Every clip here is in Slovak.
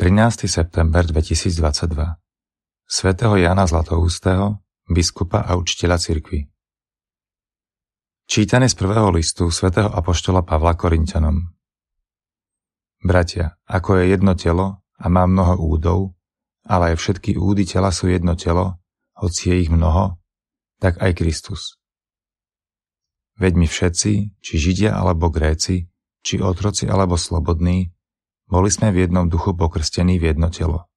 13. september 2022 svätého Jana Zlatoústeho, biskupa a učiteľa cirkvi. Čítanie z prvého listu svätého Apoštola Pavla Korintianom Bratia, ako je jedno telo a má mnoho údov, ale aj všetky údy tela sú jedno telo, hoci je ich mnoho, tak aj Kristus. Veď my všetci, či Židia alebo Gréci, či otroci alebo slobodní, boli sme v jednom duchu pokrstení v jedno telo.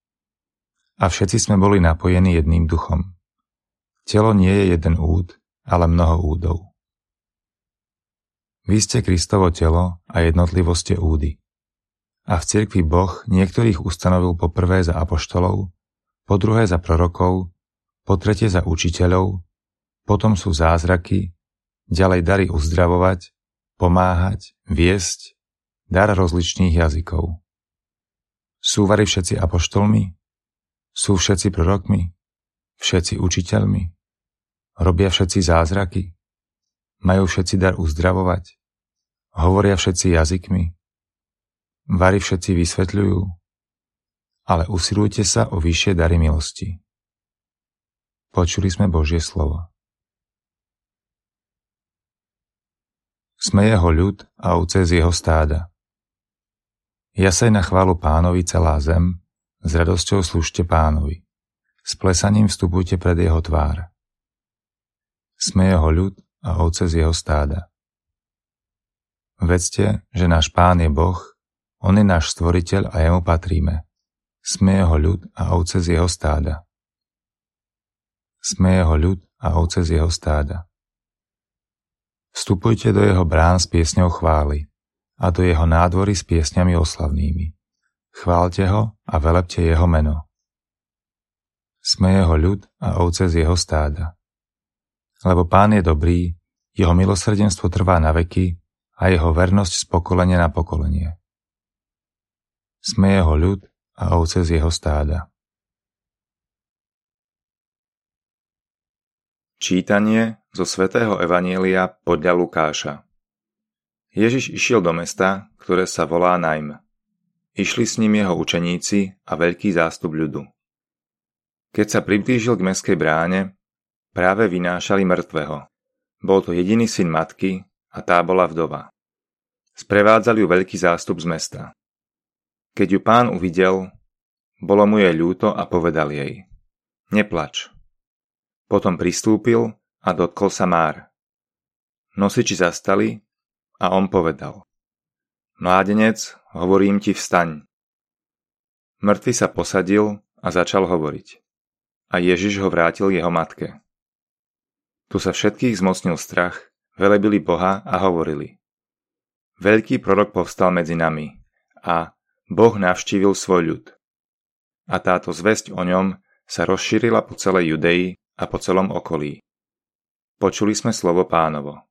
A všetci sme boli napojení jedným duchom. Telo nie je jeden úd, ale mnoho údov. Vy ste Kristovo telo a jednotlivo ste údy. A v cirkvi Boh niektorých ustanovil po prvé za apoštolov, po druhé za prorokov, po tretie za učiteľov, potom sú zázraky, ďalej dary uzdravovať, pomáhať, viesť, dar rozličných jazykov. Sú vari všetci apoštolmi? Sú všetci prorokmi? Všetci učiteľmi? Robia všetci zázraky? Majú všetci dar uzdravovať? Hovoria všetci jazykmi? Vari všetci vysvetľujú? Ale usilujte sa o vyššie dary milosti. Počuli sme Božie slovo. Sme jeho ľud a ovce z jeho stáda. Jasaj na chválu pánovi celá zem, s radosťou slúžte pánovi. S plesaním vstupujte pred jeho tvár. Sme jeho ľud a ovce z jeho stáda. Vedzte, že náš pán je Boh, on je náš stvoriteľ a jemu patríme. Sme jeho ľud a ovce z jeho stáda. Sme jeho ľud a ovce z jeho stáda. Vstupujte do jeho brán s piesňou chvály a do jeho nádvory s piesňami oslavnými. Chválte ho a velepte jeho meno. Sme jeho ľud a ovce z jeho stáda. Lebo pán je dobrý, jeho milosrdenstvo trvá na veky a jeho vernosť z pokolenia na pokolenie. Sme jeho ľud a ovce z jeho stáda. Čítanie zo svätého Evanielia podľa Lukáša Ježiš išiel do mesta, ktoré sa volá Najm. Išli s ním jeho učeníci a veľký zástup ľudu. Keď sa priblížil k meskej bráne, práve vynášali mŕtvého. Bol to jediný syn matky a tá bola vdova. Sprevádzali ju veľký zástup z mesta. Keď ju pán uvidel, bolo mu jej ľúto a povedal jej Neplač. Potom pristúpil a dotkol sa Már. Nosiči zastali a on povedal. Mládenec, hovorím ti vstaň. Mŕtvy sa posadil a začal hovoriť. A Ježiš ho vrátil jeho matke. Tu sa všetkých zmocnil strach, velebili Boha a hovorili. Veľký prorok povstal medzi nami a Boh navštívil svoj ľud. A táto zväzť o ňom sa rozšírila po celej Judei a po celom okolí. Počuli sme slovo pánovo.